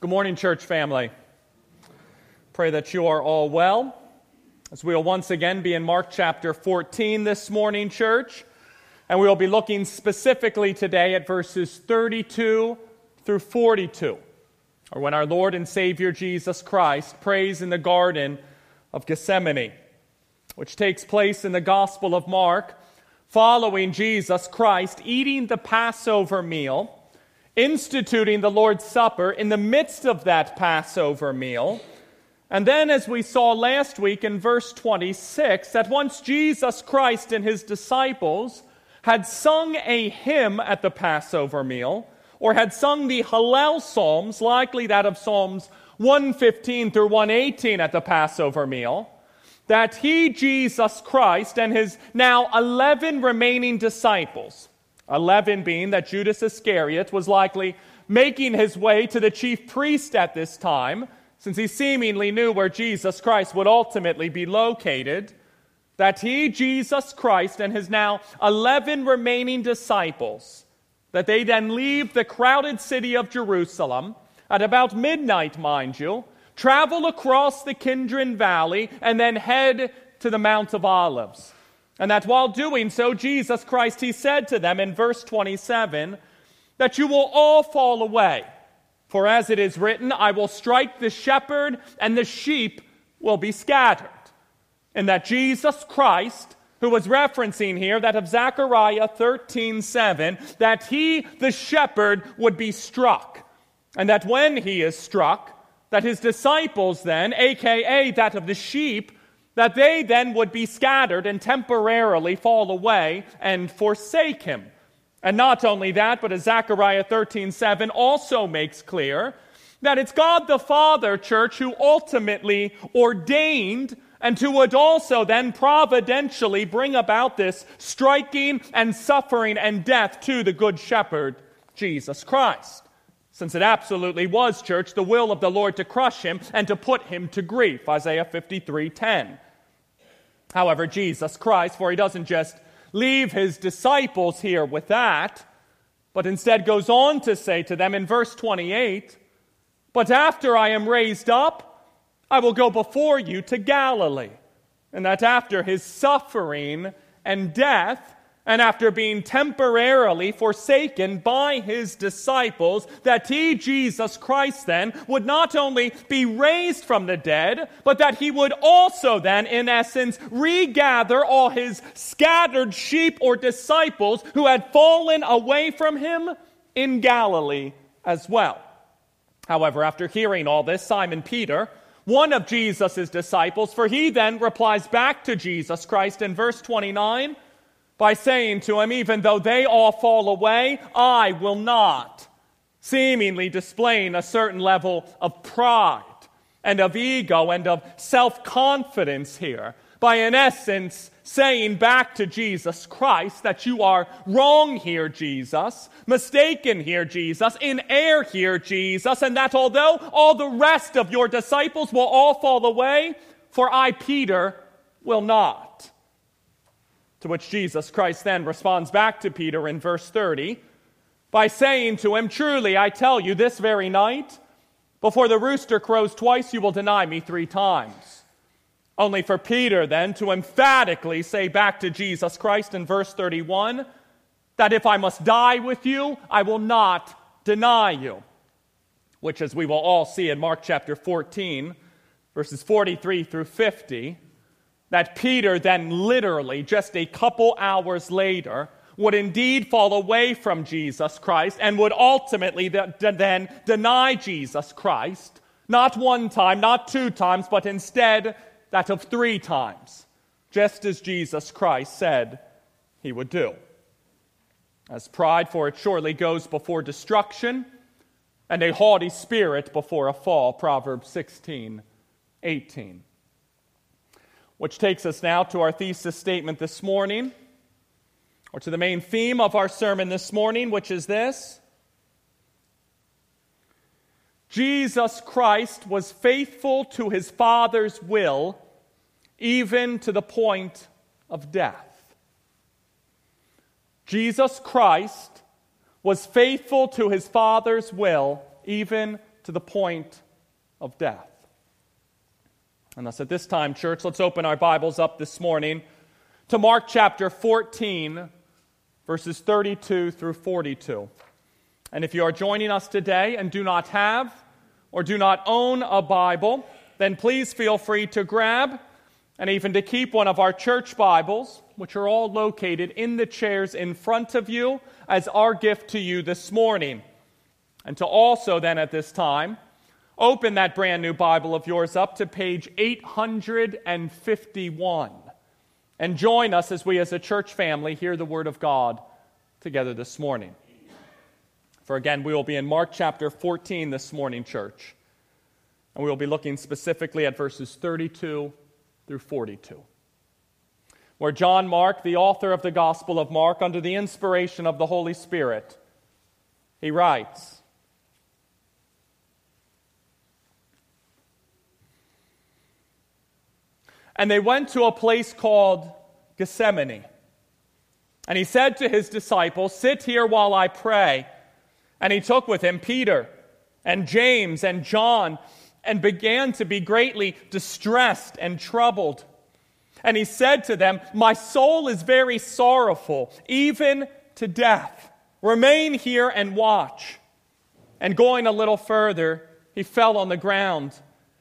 Good morning, church family. Pray that you are all well. As we will once again be in Mark chapter 14 this morning, church, and we will be looking specifically today at verses 32 through 42, or when our Lord and Savior Jesus Christ prays in the Garden of Gethsemane, which takes place in the Gospel of Mark, following Jesus Christ eating the Passover meal instituting the Lord's Supper in the midst of that Passover meal. And then, as we saw last week in verse 26, that once Jesus Christ and his disciples had sung a hymn at the Passover meal, or had sung the Hallel Psalms, likely that of Psalms 115 through 118 at the Passover meal, that he, Jesus Christ, and his now 11 remaining disciples, 11 being that Judas Iscariot was likely making his way to the chief priest at this time, since he seemingly knew where Jesus Christ would ultimately be located, that he, Jesus Christ, and his now 11 remaining disciples, that they then leave the crowded city of Jerusalem at about midnight, mind you, travel across the Kidron Valley, and then head to the Mount of Olives. And that while doing so, Jesus Christ, he said to them in verse 27 that you will all fall away. For as it is written, I will strike the shepherd, and the sheep will be scattered. And that Jesus Christ, who was referencing here, that of Zechariah 13 7, that he, the shepherd, would be struck. And that when he is struck, that his disciples then, aka that of the sheep, that they then would be scattered and temporarily fall away and forsake him. And not only that, but as Zechariah 13 7 also makes clear, that it's God the Father, church, who ultimately ordained and who would also then providentially bring about this striking and suffering and death to the Good Shepherd, Jesus Christ. Since it absolutely was, church, the will of the Lord to crush him and to put him to grief. Isaiah 53 10. However, Jesus Christ, for he doesn't just leave his disciples here with that, but instead goes on to say to them in verse 28 But after I am raised up, I will go before you to Galilee. And that after his suffering and death, and after being temporarily forsaken by his disciples, that he, Jesus Christ, then would not only be raised from the dead, but that he would also then, in essence, regather all his scattered sheep or disciples who had fallen away from him in Galilee as well. However, after hearing all this, Simon Peter, one of Jesus' disciples, for he then replies back to Jesus Christ in verse 29 by saying to him, Even though they all fall away, I will not. Seemingly displaying a certain level of pride and of ego and of self confidence here. By, in essence, saying back to Jesus Christ that you are wrong here, Jesus, mistaken here, Jesus, in error here, Jesus, and that although all the rest of your disciples will all fall away, for I, Peter, will not. To which Jesus Christ then responds back to Peter in verse 30 by saying to him, Truly, I tell you, this very night, before the rooster crows twice, you will deny me three times. Only for Peter then to emphatically say back to Jesus Christ in verse 31 that if I must die with you, I will not deny you. Which, as we will all see in Mark chapter 14, verses 43 through 50, that Peter then literally, just a couple hours later, would indeed fall away from Jesus Christ and would ultimately then deny Jesus Christ, not one time, not two times, but instead that of three times, just as Jesus Christ said he would do. As pride, for it surely goes before destruction, and a haughty spirit before a fall, Proverbs 16, 18. Which takes us now to our thesis statement this morning, or to the main theme of our sermon this morning, which is this Jesus Christ was faithful to his Father's will, even to the point of death. Jesus Christ was faithful to his Father's will, even to the point of death. And thus, at this time, church, let's open our Bibles up this morning to Mark chapter 14, verses 32 through 42. And if you are joining us today and do not have or do not own a Bible, then please feel free to grab and even to keep one of our church Bibles, which are all located in the chairs in front of you, as our gift to you this morning. And to also, then, at this time, open that brand new Bible of yours up to page 851 and join us as we, as a church family, hear the Word of God together this morning. For again, we will be in Mark chapter 14 this morning, church. And we will be looking specifically at verses 32 through 42. Where John Mark, the author of the Gospel of Mark, under the inspiration of the Holy Spirit, he writes And they went to a place called Gethsemane. And he said to his disciples, Sit here while I pray. And he took with him Peter and James and John and began to be greatly distressed and troubled. And he said to them, My soul is very sorrowful, even to death. Remain here and watch. And going a little further, he fell on the ground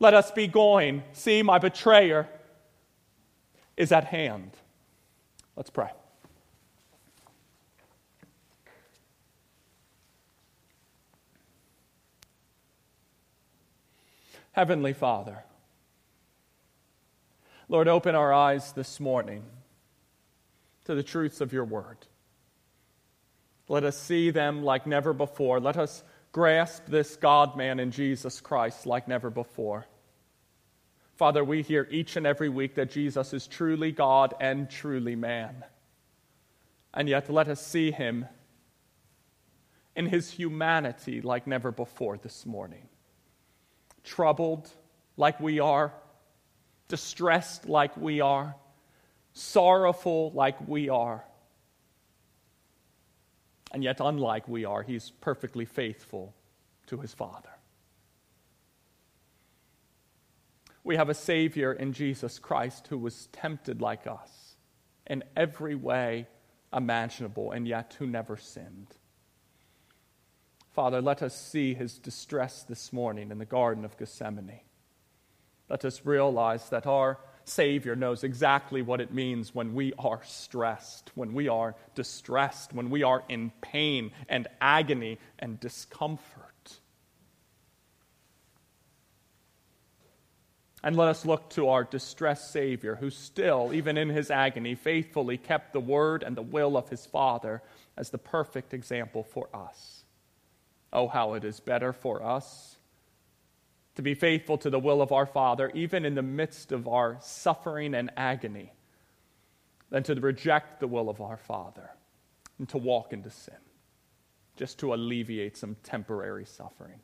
let us be going. See, my betrayer is at hand. Let's pray. Heavenly Father, Lord, open our eyes this morning to the truths of your word. Let us see them like never before. Let us grasp this God man in Jesus Christ like never before. Father, we hear each and every week that Jesus is truly God and truly man. And yet, let us see him in his humanity like never before this morning. Troubled like we are, distressed like we are, sorrowful like we are. And yet, unlike we are, he's perfectly faithful to his Father. We have a Savior in Jesus Christ who was tempted like us in every way imaginable, and yet who never sinned. Father, let us see his distress this morning in the Garden of Gethsemane. Let us realize that our Savior knows exactly what it means when we are stressed, when we are distressed, when we are in pain and agony and discomfort. And let us look to our distressed Savior, who still, even in his agony, faithfully kept the word and the will of his Father as the perfect example for us. Oh, how it is better for us to be faithful to the will of our Father, even in the midst of our suffering and agony, than to reject the will of our Father and to walk into sin, just to alleviate some temporary suffering.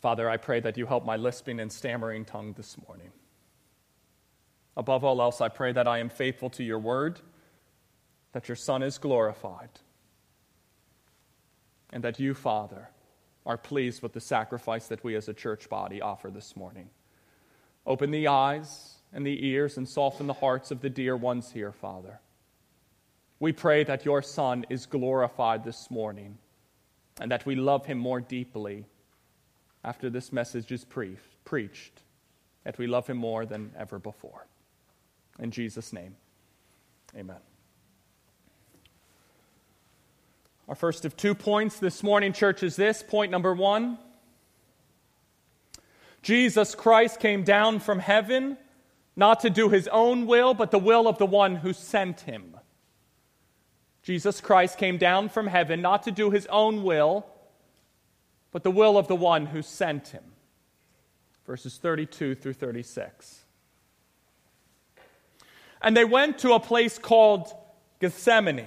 Father, I pray that you help my lisping and stammering tongue this morning. Above all else, I pray that I am faithful to your word, that your Son is glorified, and that you, Father, are pleased with the sacrifice that we as a church body offer this morning. Open the eyes and the ears and soften the hearts of the dear ones here, Father. We pray that your Son is glorified this morning and that we love him more deeply after this message is preached. preached, that we love him more than ever before. In Jesus' name, amen. Our first of two points this morning, church, is this. Point number one Jesus Christ came down from heaven not to do his own will, but the will of the one who sent him. Jesus Christ came down from heaven not to do his own will, but the will of the one who sent him. Verses 32 through 36. And they went to a place called Gethsemane.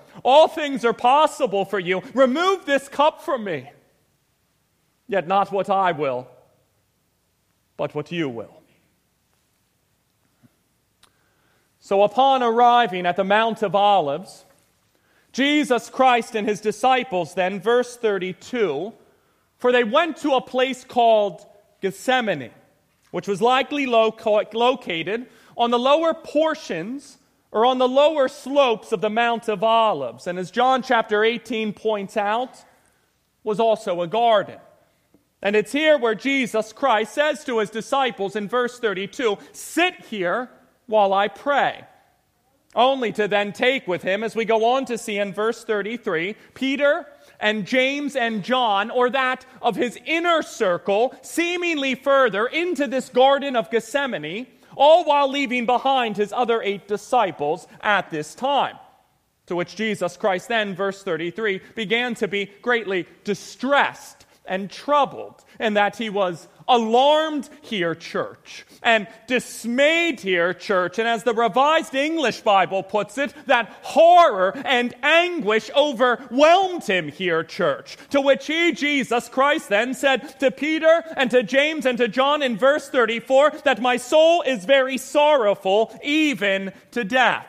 all things are possible for you. Remove this cup from me. Yet not what I will, but what you will. So, upon arriving at the Mount of Olives, Jesus Christ and his disciples, then, verse 32, for they went to a place called Gethsemane, which was likely located on the lower portions or on the lower slopes of the Mount of Olives. And as John chapter 18 points out, was also a garden. And it's here where Jesus Christ says to his disciples in verse 32 Sit here while I pray. Only to then take with him, as we go on to see in verse 33, Peter and James and John, or that of his inner circle, seemingly further into this Garden of Gethsemane, all while leaving behind his other eight disciples at this time. To which Jesus Christ then, verse 33, began to be greatly distressed and troubled, and that he was alarmed here, church, and dismayed here, church. And as the Revised English Bible puts it, that horror and anguish overwhelmed him here, church. To which he, Jesus Christ, then said to Peter and to James and to John in verse 34 that my soul is very sorrowful, even to death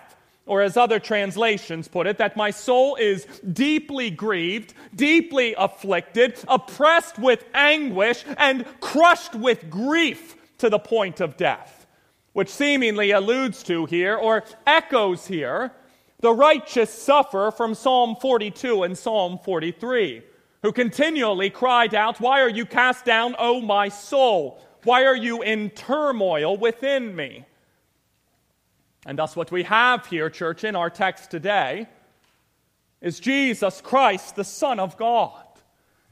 or as other translations put it, that my soul is deeply grieved, deeply afflicted, oppressed with anguish, and crushed with grief to the point of death, which seemingly alludes to here or echoes here the righteous suffer from Psalm 42 and Psalm 43, who continually cried out, Why are you cast down, O my soul? Why are you in turmoil within me? And thus, what we have here, church, in our text today is Jesus Christ, the Son of God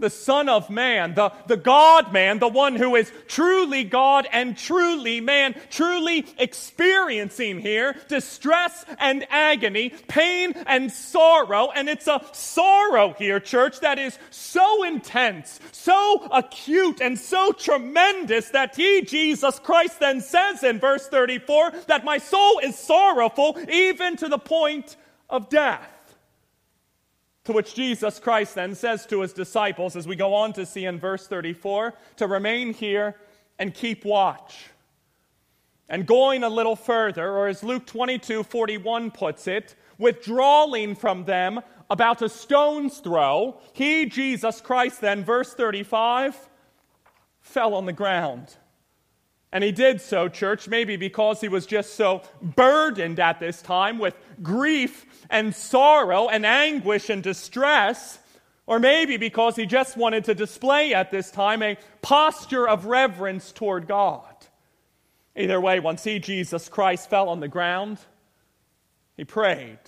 the Son of Man, the, the God man, the one who is truly God and truly man, truly experiencing here distress and agony, pain and sorrow. And it's a sorrow here, church, that is so intense, so acute, and so tremendous that he, Jesus Christ, then says in verse 34 that my soul is sorrowful even to the point of death. To which Jesus Christ then says to his disciples, as we go on to see in verse 34, to remain here and keep watch. And going a little further, or as Luke 22 41 puts it, withdrawing from them about a stone's throw, he, Jesus Christ, then, verse 35, fell on the ground and he did so, church, maybe because he was just so burdened at this time with grief and sorrow and anguish and distress, or maybe because he just wanted to display at this time a posture of reverence toward God. Either way, once he, Jesus Christ, fell on the ground, he prayed.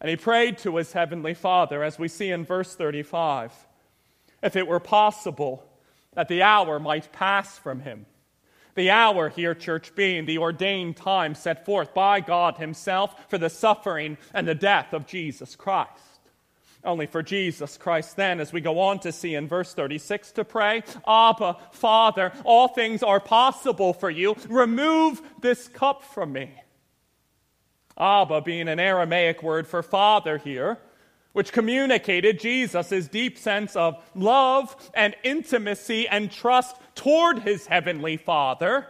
And he prayed to his heavenly Father, as we see in verse 35, if it were possible that the hour might pass from him. The hour here, church, being the ordained time set forth by God Himself for the suffering and the death of Jesus Christ. Only for Jesus Christ, then, as we go on to see in verse 36 to pray, Abba, Father, all things are possible for you. Remove this cup from me. Abba being an Aramaic word for father here, which communicated Jesus' deep sense of love and intimacy and trust toward his heavenly Father.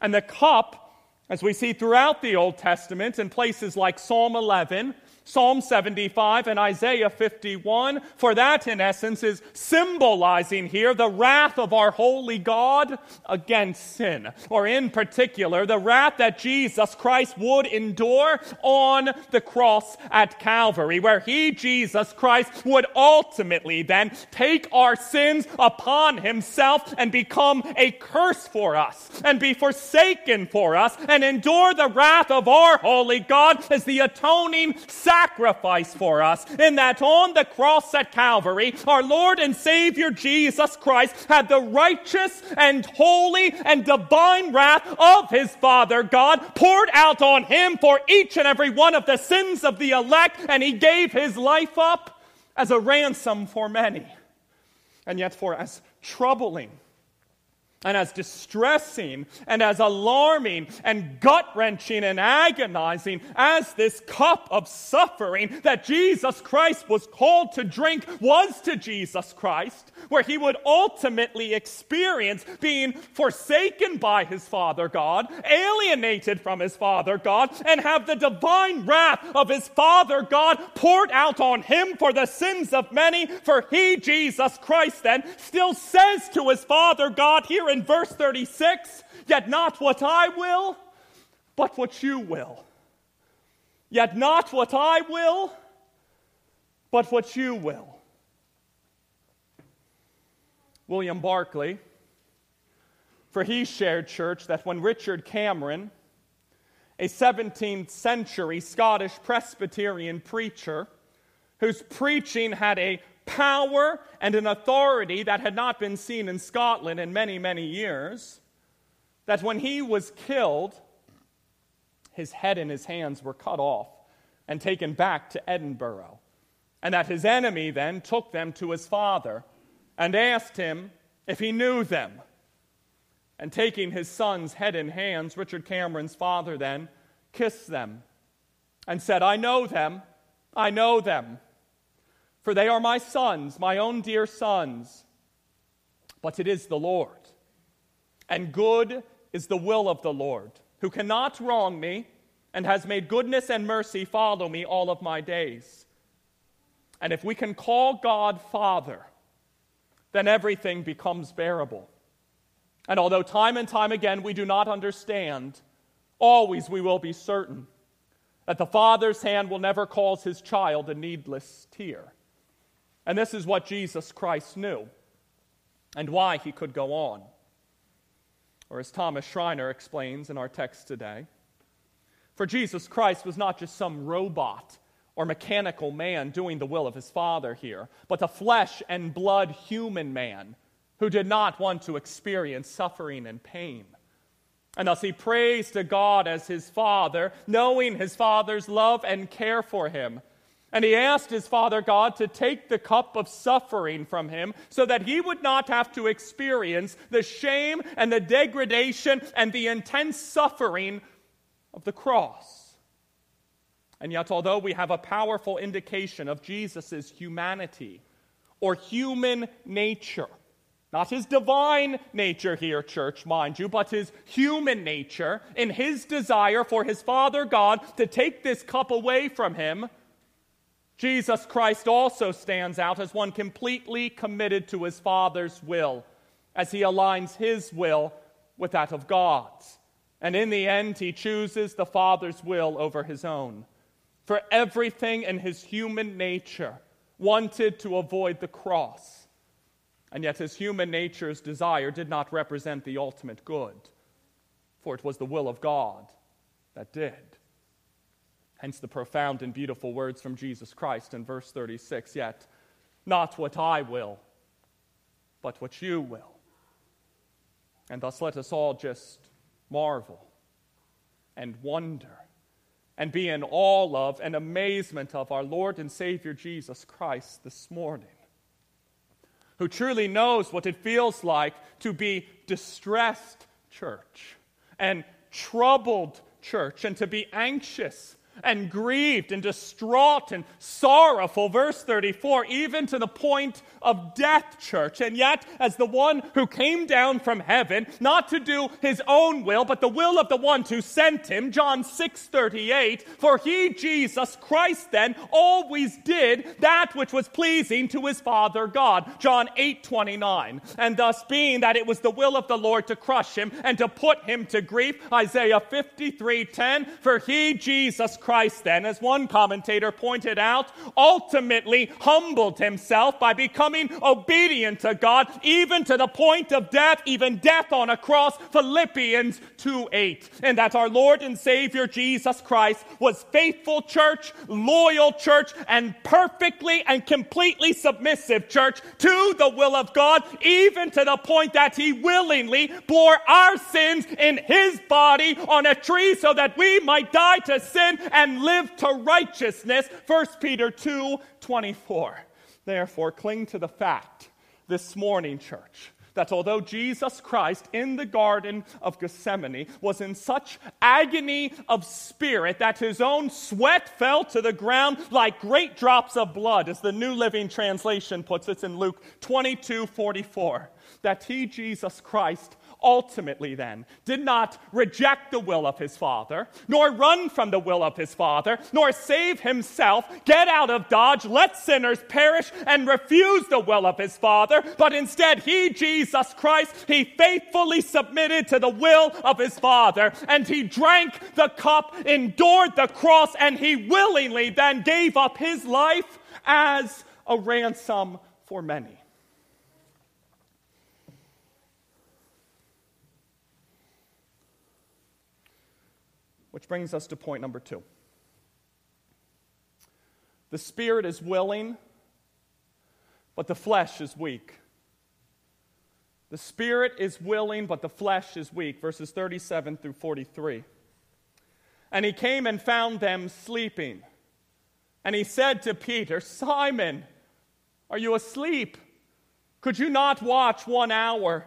And the cup, as we see throughout the Old Testament in places like Psalm 11, Psalm 75 and Isaiah 51, for that in essence is symbolizing here the wrath of our holy God against sin, or in particular, the wrath that Jesus Christ would endure on the cross at Calvary, where he, Jesus Christ, would ultimately then take our sins upon himself and become a curse for us, and be forsaken for us, and endure the wrath of our holy God as the atoning sacrifice sacrifice for us, in that on the cross at Calvary, our Lord and Savior Jesus Christ had the righteous and holy and divine wrath of his Father God poured out on him for each and every one of the sins of the elect, and he gave his life up as a ransom for many. And yet, for as troubling and as distressing and as alarming and gut wrenching and agonizing as this cup of suffering that Jesus Christ was called to drink was to Jesus Christ, where he would ultimately experience being forsaken by his Father God, alienated from his Father God, and have the divine wrath of his Father God poured out on him for the sins of many. For he, Jesus Christ, then still says to his Father God here in verse 36 Yet not what I will, but what you will. Yet not what I will, but what you will. William Barclay, for he shared church that when Richard Cameron, a 17th century Scottish Presbyterian preacher, whose preaching had a power and an authority that had not been seen in Scotland in many, many years. That when he was killed, his head and his hands were cut off and taken back to Edinburgh. And that his enemy then took them to his father and asked him if he knew them. And taking his son's head and hands, Richard Cameron's father then kissed them and said, I know them, I know them. For they are my sons, my own dear sons. But it is the Lord. And good is the will of the Lord, who cannot wrong me and has made goodness and mercy follow me all of my days. And if we can call God Father, then everything becomes bearable. And although time and time again we do not understand, always we will be certain that the Father's hand will never cause his child a needless tear. And this is what Jesus Christ knew and why he could go on. Or as Thomas Schreiner explains in our text today, for Jesus Christ was not just some robot or mechanical man doing the will of his Father here, but a flesh and blood human man who did not want to experience suffering and pain. And thus he prays to God as his Father, knowing his Father's love and care for him and he asked his father God to take the cup of suffering from him so that he would not have to experience the shame and the degradation and the intense suffering of the cross. And yet, although we have a powerful indication of Jesus' humanity or human nature, not his divine nature here, church, mind you, but his human nature in his desire for his Father God to take this cup away from him Jesus Christ also stands out as one completely committed to his Father's will, as he aligns his will with that of God's. And in the end, he chooses the Father's will over his own. For everything in his human nature wanted to avoid the cross. And yet, his human nature's desire did not represent the ultimate good, for it was the will of God that did. Hence the profound and beautiful words from Jesus Christ in verse 36 Yet, not what I will, but what you will. And thus let us all just marvel and wonder and be in awe of and amazement of our Lord and Savior Jesus Christ this morning, who truly knows what it feels like to be distressed church and troubled church and to be anxious and grieved and distraught and sorrowful. Verse 34, even to the point of death, church. And yet, as the one who came down from heaven, not to do his own will, but the will of the one who sent him, John 6 38, for he, Jesus Christ, then always did that which was pleasing to his Father God. John 8 29. And thus, being that it was the will of the Lord to crush him and to put him to grief, Isaiah 53 10, for he, Jesus Christ, then, as one commentator pointed out, ultimately humbled himself by becoming obedient to God, even to the point of death, even death on a cross, Philippians 2 8. And that our Lord and Savior Jesus Christ was faithful church, loyal church, and perfectly and completely submissive church to the will of God, even to the point that he willingly bore our sins in his body on a tree so that we might die to sin and live to righteousness. 1 Peter 2 24. Therefore, cling to the fact this morning, church, that although Jesus Christ in the Garden of Gethsemane was in such agony of spirit that his own sweat fell to the ground like great drops of blood, as the New Living Translation puts it in Luke 22 44, that he, Jesus Christ, ultimately then did not reject the will of his father, nor run from the will of his father, nor save himself, get out of Dodge, let sinners perish, and refuse the will of his father, but instead he, Jesus Christ, he faithfully submitted to the will of his father, and he drank the cup, endured the cross, and he willingly then gave up his life as a ransom for many. Which brings us to point number two. The spirit is willing, but the flesh is weak. The spirit is willing, but the flesh is weak. Verses 37 through 43. And he came and found them sleeping. And he said to Peter, Simon, are you asleep? Could you not watch one hour?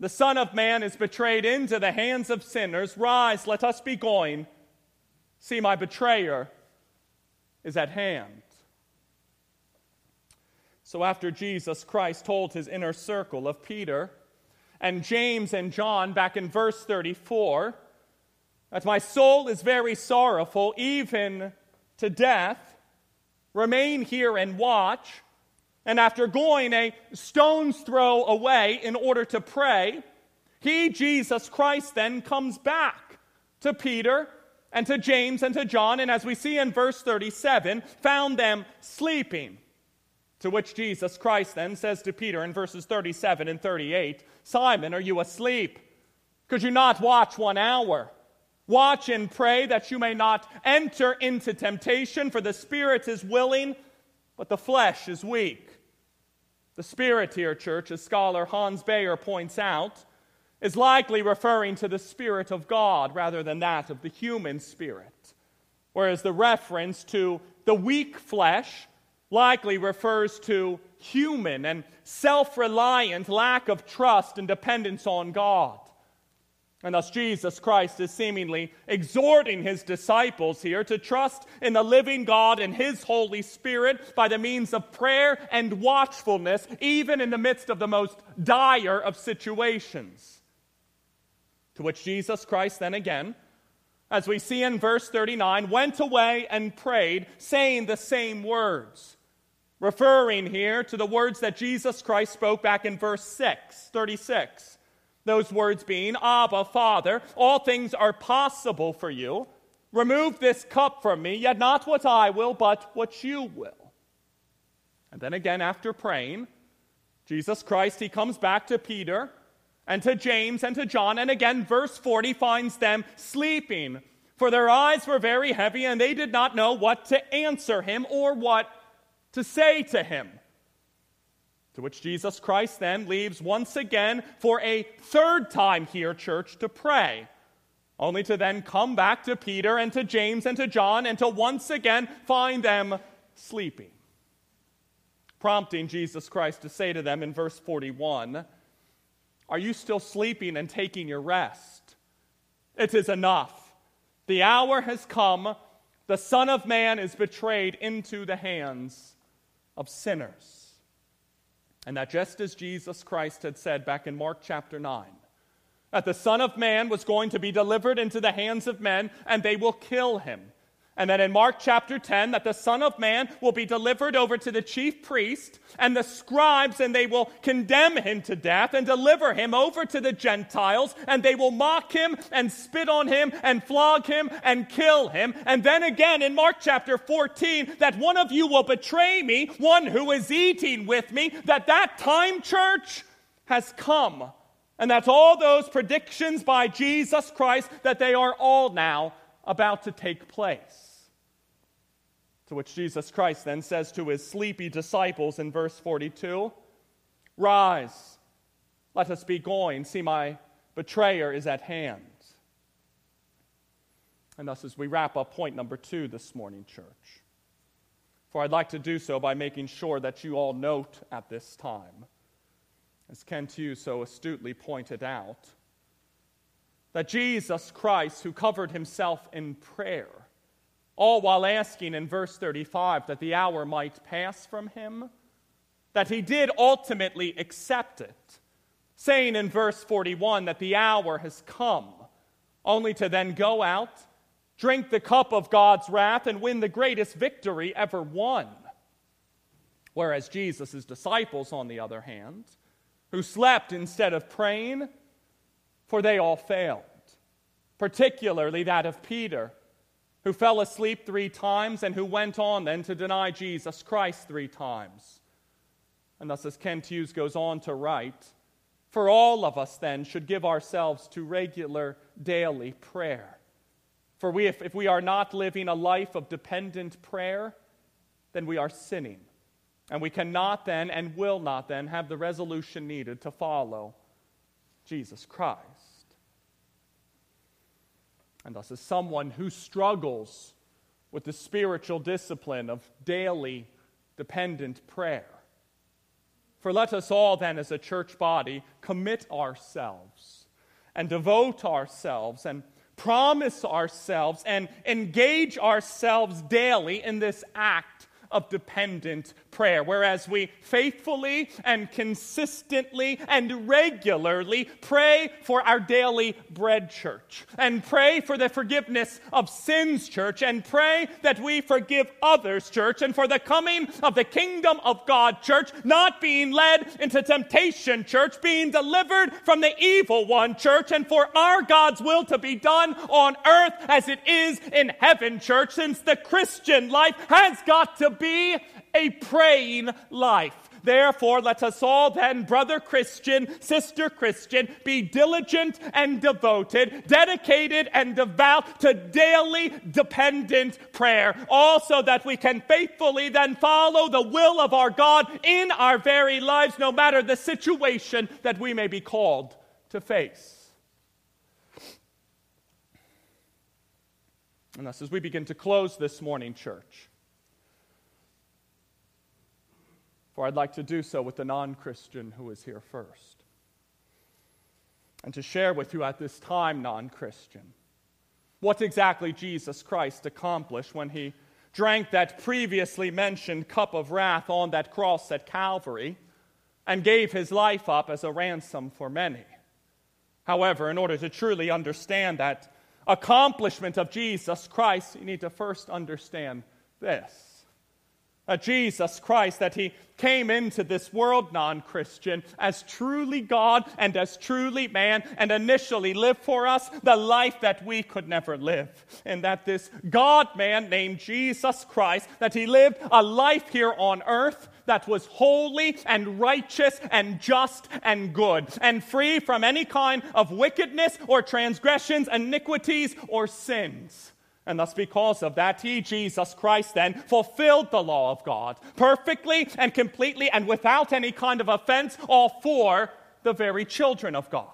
The Son of Man is betrayed into the hands of sinners. Rise, let us be going. See, my betrayer is at hand. So, after Jesus Christ told his inner circle of Peter and James and John back in verse 34 that my soul is very sorrowful, even to death, remain here and watch. And after going a stone's throw away in order to pray, he, Jesus Christ, then comes back to Peter and to James and to John, and as we see in verse 37, found them sleeping. To which Jesus Christ then says to Peter in verses 37 and 38 Simon, are you asleep? Could you not watch one hour? Watch and pray that you may not enter into temptation, for the spirit is willing, but the flesh is weak. The Spirit here, church, as scholar Hans Bayer points out, is likely referring to the Spirit of God rather than that of the human spirit. Whereas the reference to the weak flesh likely refers to human and self reliant lack of trust and dependence on God. And thus, Jesus Christ is seemingly exhorting his disciples here to trust in the living God and his Holy Spirit by the means of prayer and watchfulness, even in the midst of the most dire of situations. To which Jesus Christ then again, as we see in verse 39, went away and prayed, saying the same words. Referring here to the words that Jesus Christ spoke back in verse 6, 36 those words being, Abba, Father, all things are possible for you. Remove this cup from me, yet not what I will, but what you will. And then again, after praying, Jesus Christ, he comes back to Peter and to James and to John, and again, verse 40 finds them sleeping. for their eyes were very heavy, and they did not know what to answer him or what to say to him. To which Jesus Christ then leaves once again for a third time here, church, to pray, only to then come back to Peter and to James and to John and to once again find them sleeping. Prompting Jesus Christ to say to them in verse 41 Are you still sleeping and taking your rest? It is enough. The hour has come. The Son of Man is betrayed into the hands of sinners. And that just as Jesus Christ had said back in Mark chapter 9, that the Son of Man was going to be delivered into the hands of men and they will kill him. And then in Mark chapter 10, that the Son of Man will be delivered over to the chief priest and the scribes, and they will condemn him to death and deliver him over to the Gentiles, and they will mock him and spit on him and flog him and kill him. And then again in Mark chapter 14, that one of you will betray me, one who is eating with me, that that time, church, has come. And that's all those predictions by Jesus Christ, that they are all now about to take place. To which Jesus Christ then says to his sleepy disciples in verse 42 Rise, let us be going. See, my betrayer is at hand. And thus, as we wrap up point number two this morning, church, for I'd like to do so by making sure that you all note at this time, as Kent Hughes so astutely pointed out, that Jesus Christ, who covered himself in prayer, all while asking in verse 35 that the hour might pass from him, that he did ultimately accept it, saying in verse 41 that the hour has come, only to then go out, drink the cup of God's wrath, and win the greatest victory ever won. Whereas Jesus' disciples, on the other hand, who slept instead of praying, for they all failed, particularly that of Peter who fell asleep three times and who went on then to deny Jesus Christ three times. And thus, as Kent Hughes goes on to write, for all of us then should give ourselves to regular daily prayer. For we, if, if we are not living a life of dependent prayer, then we are sinning. And we cannot then and will not then have the resolution needed to follow Jesus Christ and thus as someone who struggles with the spiritual discipline of daily dependent prayer. For let us all then, as a church body, commit ourselves and devote ourselves and promise ourselves and engage ourselves daily in this act of dependent prayer, whereas we faithfully and consistently and regularly pray for our daily bread church, and pray for the forgiveness of sins, church, and pray that we forgive others, church, and for the coming of the kingdom of God, church, not being led into temptation, church, being delivered from the evil one, church, and for our God's will to be done on earth as it is in heaven, church, since the Christian life has got to be a praying life. Therefore, let us all then, brother Christian, sister Christian, be diligent and devoted, dedicated and devout to daily dependent prayer. Also, that we can faithfully then follow the will of our God in our very lives, no matter the situation that we may be called to face. And thus, as we begin to close this morning, church, for I'd like to do so with the non Christian who is here first. And to share with you at this time, non Christian, what exactly Jesus Christ accomplished when he drank that previously mentioned cup of wrath on that cross at Calvary and gave his life up as a ransom for many. However, in order to truly understand that accomplishment of Jesus Christ, you need to first understand this uh, Jesus Christ, that he came into this world, non Christian, as truly God and as truly man, and initially lived for us the life that we could never live. And that this God man named Jesus Christ, that he lived a life here on earth that was holy and righteous and just and good, and free from any kind of wickedness or transgressions, iniquities, or sins. And thus, because of that, he, Jesus Christ, then fulfilled the law of God perfectly and completely and without any kind of offense, all for the very children of God.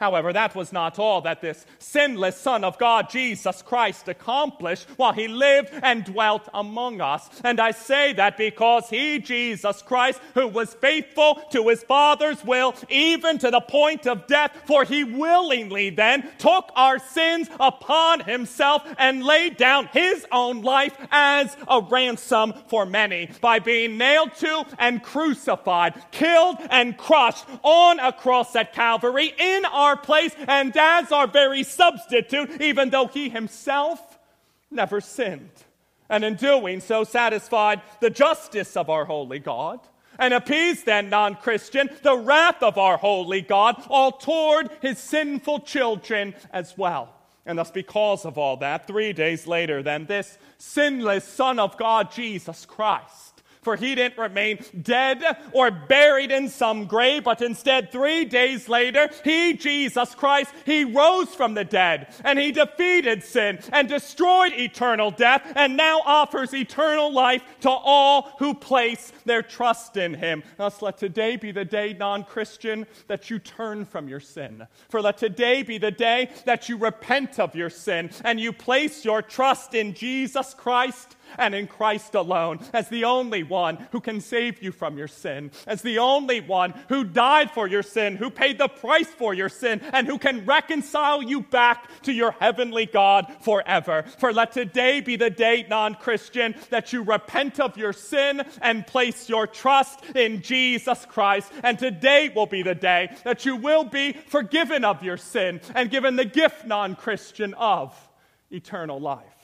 However, that was not all that this sinless Son of God, Jesus Christ, accomplished while he lived and dwelt among us. And I say that because he, Jesus Christ, who was faithful to his Father's will, even to the point of death, for he willingly then took our sins upon himself and laid down his own life as a ransom for many by being nailed to and crucified, killed and crushed on a cross at Calvary in our our place and as our very substitute, even though he himself never sinned. And in doing so, satisfied the justice of our holy God and appeased then, non Christian, the wrath of our holy God, all toward his sinful children as well. And thus, because of all that, three days later, then, this sinless Son of God, Jesus Christ, for he didn't remain dead or buried in some grave, but instead, three days later, he, Jesus Christ, he rose from the dead and he defeated sin and destroyed eternal death and now offers eternal life to all who place their trust in him. Thus, let today be the day, non Christian, that you turn from your sin. For let today be the day that you repent of your sin and you place your trust in Jesus Christ and in Christ alone as the only one who can save you from your sin, as the only one who died for your sin, who paid the price for your sin, and who can reconcile you back to your heavenly God forever. For let today be the day, non Christian, that you repent of your sin and place your trust in Jesus Christ. And today will be the day that you will be forgiven of your sin and given the gift, non Christian, of eternal life.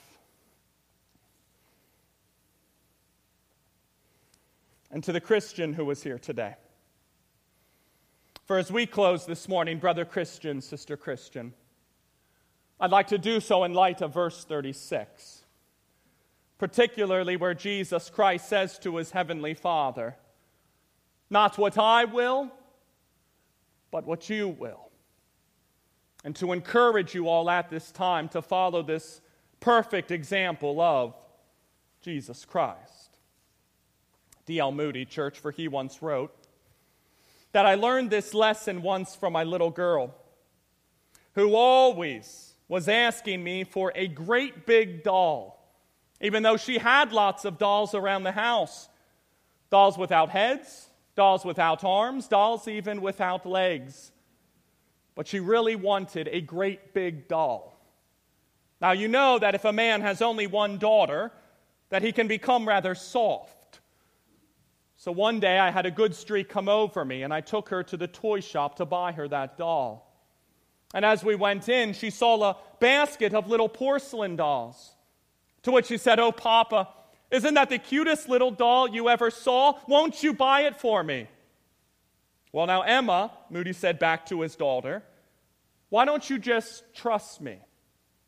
And to the Christian who was here today. For as we close this morning, brother Christian, sister Christian, I'd like to do so in light of verse 36, particularly where Jesus Christ says to his heavenly Father, Not what I will, but what you will. And to encourage you all at this time to follow this perfect example of Jesus Christ. D.L. Moody, church, for he once wrote that I learned this lesson once from my little girl, who always was asking me for a great big doll, even though she had lots of dolls around the house dolls without heads, dolls without arms, dolls even without legs. But she really wanted a great big doll. Now, you know that if a man has only one daughter, that he can become rather soft. So one day I had a good streak come over me, and I took her to the toy shop to buy her that doll. And as we went in, she saw a basket of little porcelain dolls. To which she said, Oh, Papa, isn't that the cutest little doll you ever saw? Won't you buy it for me? Well, now, Emma, Moody said back to his daughter, why don't you just trust me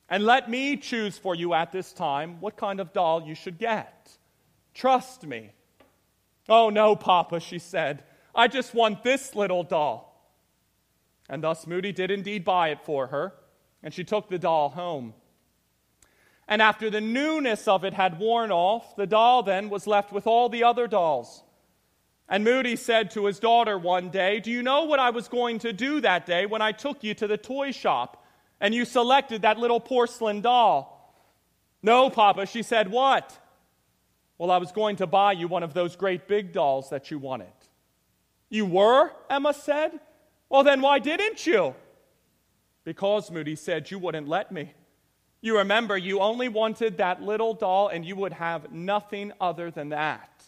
and let me choose for you at this time what kind of doll you should get? Trust me. Oh, no, Papa, she said. I just want this little doll. And thus Moody did indeed buy it for her, and she took the doll home. And after the newness of it had worn off, the doll then was left with all the other dolls. And Moody said to his daughter one day, Do you know what I was going to do that day when I took you to the toy shop and you selected that little porcelain doll? No, Papa, she said, What? Well, I was going to buy you one of those great big dolls that you wanted. You were? Emma said. Well, then why didn't you? Because, Moody said, you wouldn't let me. You remember, you only wanted that little doll, and you would have nothing other than that.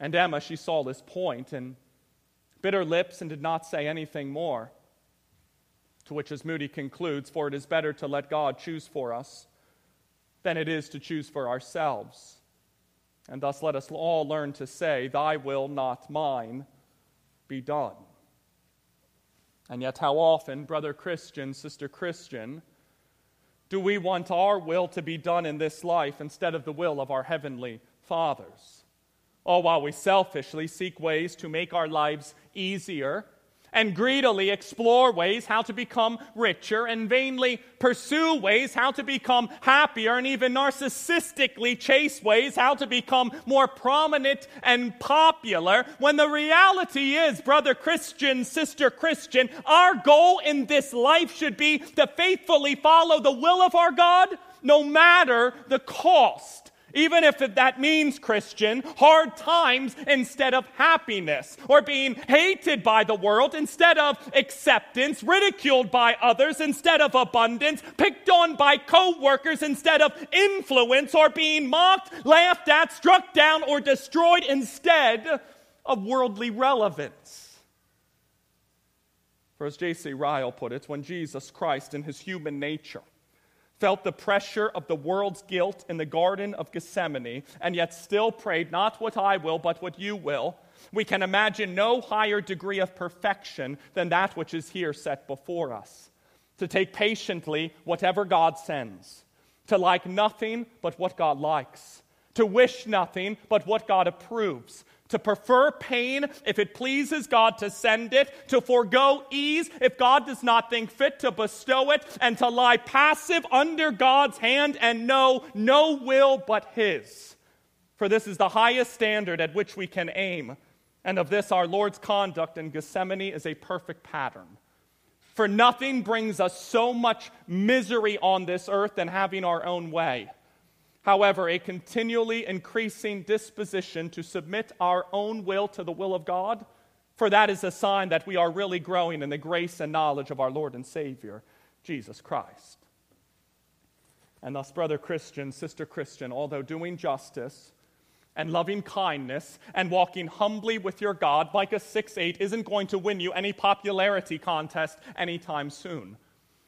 And Emma, she saw this point and bit her lips and did not say anything more. To which, as Moody concludes, for it is better to let God choose for us than it is to choose for ourselves. And thus let us all learn to say, Thy will, not mine, be done. And yet, how often, brother Christian, sister Christian, do we want our will to be done in this life instead of the will of our heavenly fathers? all while we selfishly seek ways to make our lives easier and greedily explore ways how to become richer and vainly pursue ways how to become happier and even narcissistically chase ways how to become more prominent and popular when the reality is, brother Christian, sister Christian, our goal in this life should be to faithfully follow the will of our God no matter the cost. Even if that means, Christian, hard times instead of happiness, or being hated by the world instead of acceptance, ridiculed by others instead of abundance, picked on by co workers instead of influence, or being mocked, laughed at, struck down, or destroyed instead of worldly relevance. For as J.C. Ryle put it, when Jesus Christ, in his human nature, felt the pressure of the world's guilt in the Garden of Gethsemane, and yet still prayed, Not what I will, but what you will, we can imagine no higher degree of perfection than that which is here set before us. To take patiently whatever God sends, to like nothing but what God likes, to wish nothing but what God approves, to prefer pain if it pleases God to send it, to forego ease if God does not think fit to bestow it, and to lie passive under God's hand and know no will but His. For this is the highest standard at which we can aim, and of this our Lord's conduct in Gethsemane is a perfect pattern. For nothing brings us so much misery on this earth than having our own way. However, a continually increasing disposition to submit our own will to the will of God, for that is a sign that we are really growing in the grace and knowledge of our Lord and Savior, Jesus Christ. And thus, brother Christian, sister Christian, although doing justice and loving kindness and walking humbly with your God, Micah 6 8 isn't going to win you any popularity contest anytime soon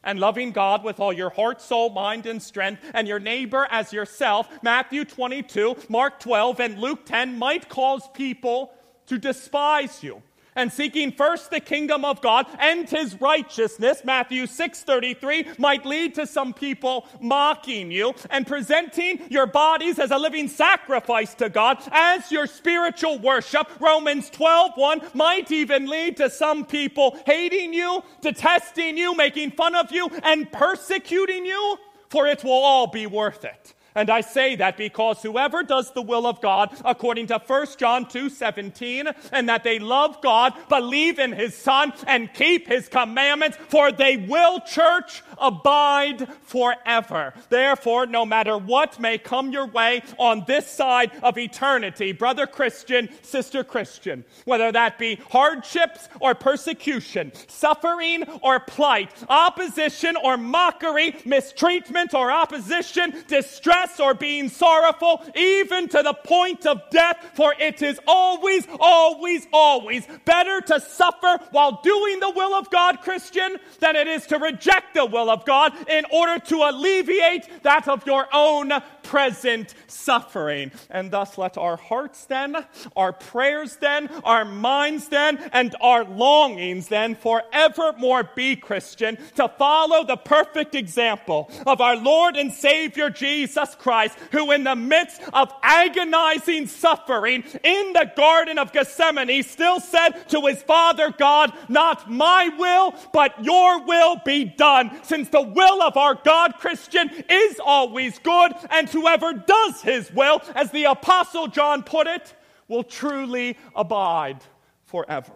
and loving God with all your heart, soul, mind, and strength, and your neighbor as yourself, Matthew 22, Mark 12, and Luke 10 might cause people to despise you and seeking first the kingdom of God and his righteousness, Matthew 6:33, might lead to some people mocking you and presenting your bodies as a living sacrifice to God as your spiritual worship. Romans 12:1 might even lead to some people hating you, detesting you, making fun of you and persecuting you, for it will all be worth it. And I say that because whoever does the will of God, according to 1 John 2 17, and that they love God, believe in his Son, and keep his commandments, for they will, church, abide forever. Therefore, no matter what may come your way on this side of eternity, brother Christian, sister Christian, whether that be hardships or persecution, suffering or plight, opposition or mockery, mistreatment or opposition, distress or being sorrowful, even to the point of death, for it is always, always, always better to suffer while doing the will of God, Christian, than it is to reject the will of God in order to alleviate that of your own present suffering. And thus, let our hearts then, our prayers then, our minds then, and our longings then forevermore be, Christian, to follow the perfect example of our Lord and Savior Jesus Christ, who, in the midst of agonizing suffering in the Garden of Gethsemane, still said to his Father God, Not my will, but your will be done. Since the will of our God, Christian, is always good and whoever does his will, as the Apostle John put it, will truly abide forever.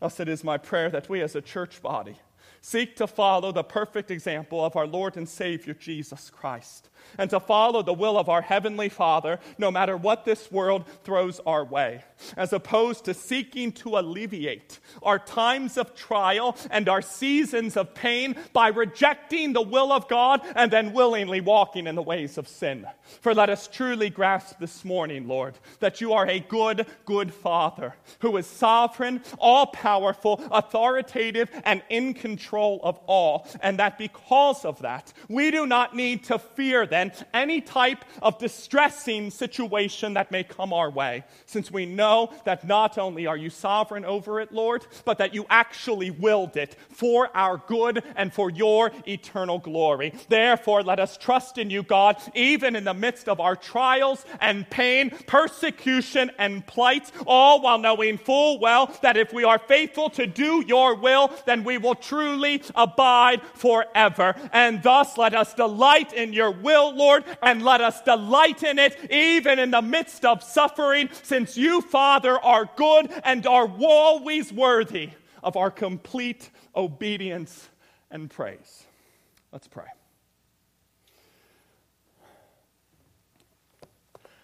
Thus, it is my prayer that we as a church body seek to follow the perfect example of our Lord and Savior Jesus Christ and to follow the will of our Heavenly Father no matter what this world throws our way, as opposed to seeking to alleviate our times of trial and our seasons of pain by rejecting the will of God and then willingly walking in the ways of sin. For let us truly grasp this morning, Lord, that you are a good, good Father who is sovereign, all powerful, authoritative, and in control of all, and that because of that, we do not need to fear any type of distressing situation that may come our way, since we know that not only are you sovereign over it, Lord, but that you actually willed it for our good and for your eternal glory. Therefore, let us trust in you, God, even in the midst of our trials and pain, persecution and plight, all while knowing full well that if we are faithful to do your will, then we will truly abide forever. And thus let us delight in your will, Lord, and let us delight in it even in the midst of suffering, since you, Father, are good and are always worthy of our complete obedience and praise. Let's pray.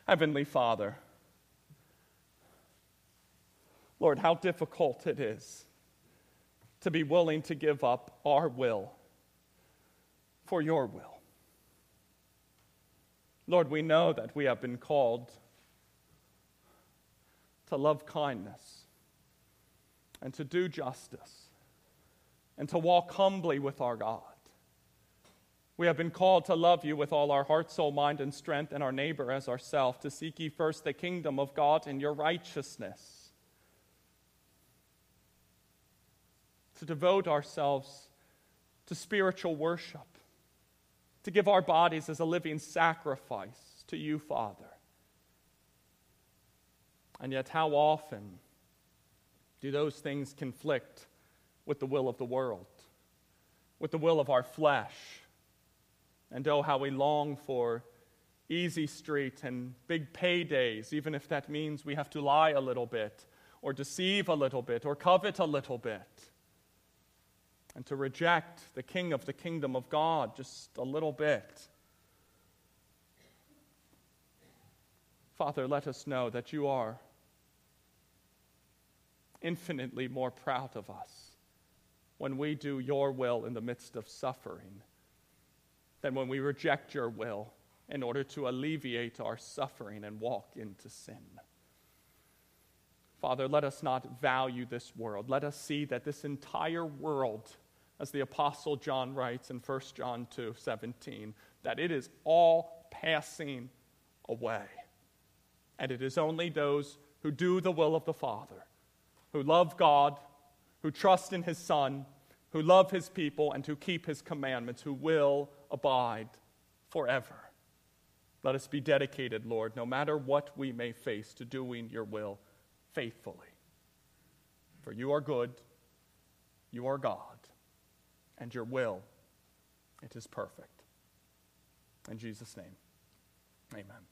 Heavenly Father, Lord, how difficult it is to be willing to give up our will for your will. Lord, we know that we have been called to love kindness and to do justice and to walk humbly with our God. We have been called to love you with all our heart, soul, mind, and strength, and our neighbor as ourselves, to seek ye first the kingdom of God and your righteousness, to devote ourselves to spiritual worship, to give our bodies as a living sacrifice to you, Father. And yet, how often do those things conflict with the will of the world, with the will of our flesh? And oh, how we long for easy street and big paydays, even if that means we have to lie a little bit, or deceive a little bit, or covet a little bit. And to reject the King of the kingdom of God just a little bit. Father, let us know that you are infinitely more proud of us when we do your will in the midst of suffering than when we reject your will in order to alleviate our suffering and walk into sin. Father, let us not value this world. Let us see that this entire world, as the Apostle John writes in 1 John 2 17, that it is all passing away. And it is only those who do the will of the Father, who love God, who trust in His Son, who love His people, and who keep His commandments, who will abide forever. Let us be dedicated, Lord, no matter what we may face, to doing your will faithfully. For you are good, you are God, and your will, it is perfect. In Jesus' name, amen.